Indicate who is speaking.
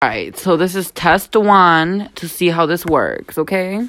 Speaker 1: Alright, so this is test one to see how this works, okay?